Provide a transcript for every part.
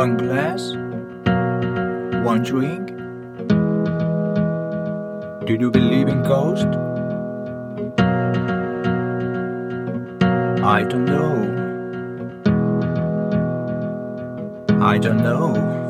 One glass? One drink? Do you believe in ghosts? I don't know. I don't know.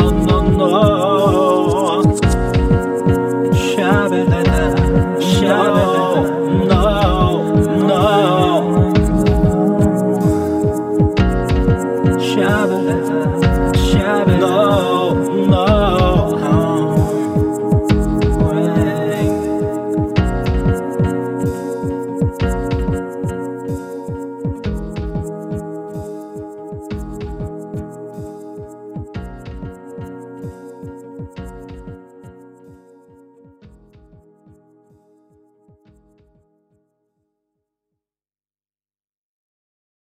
Oh,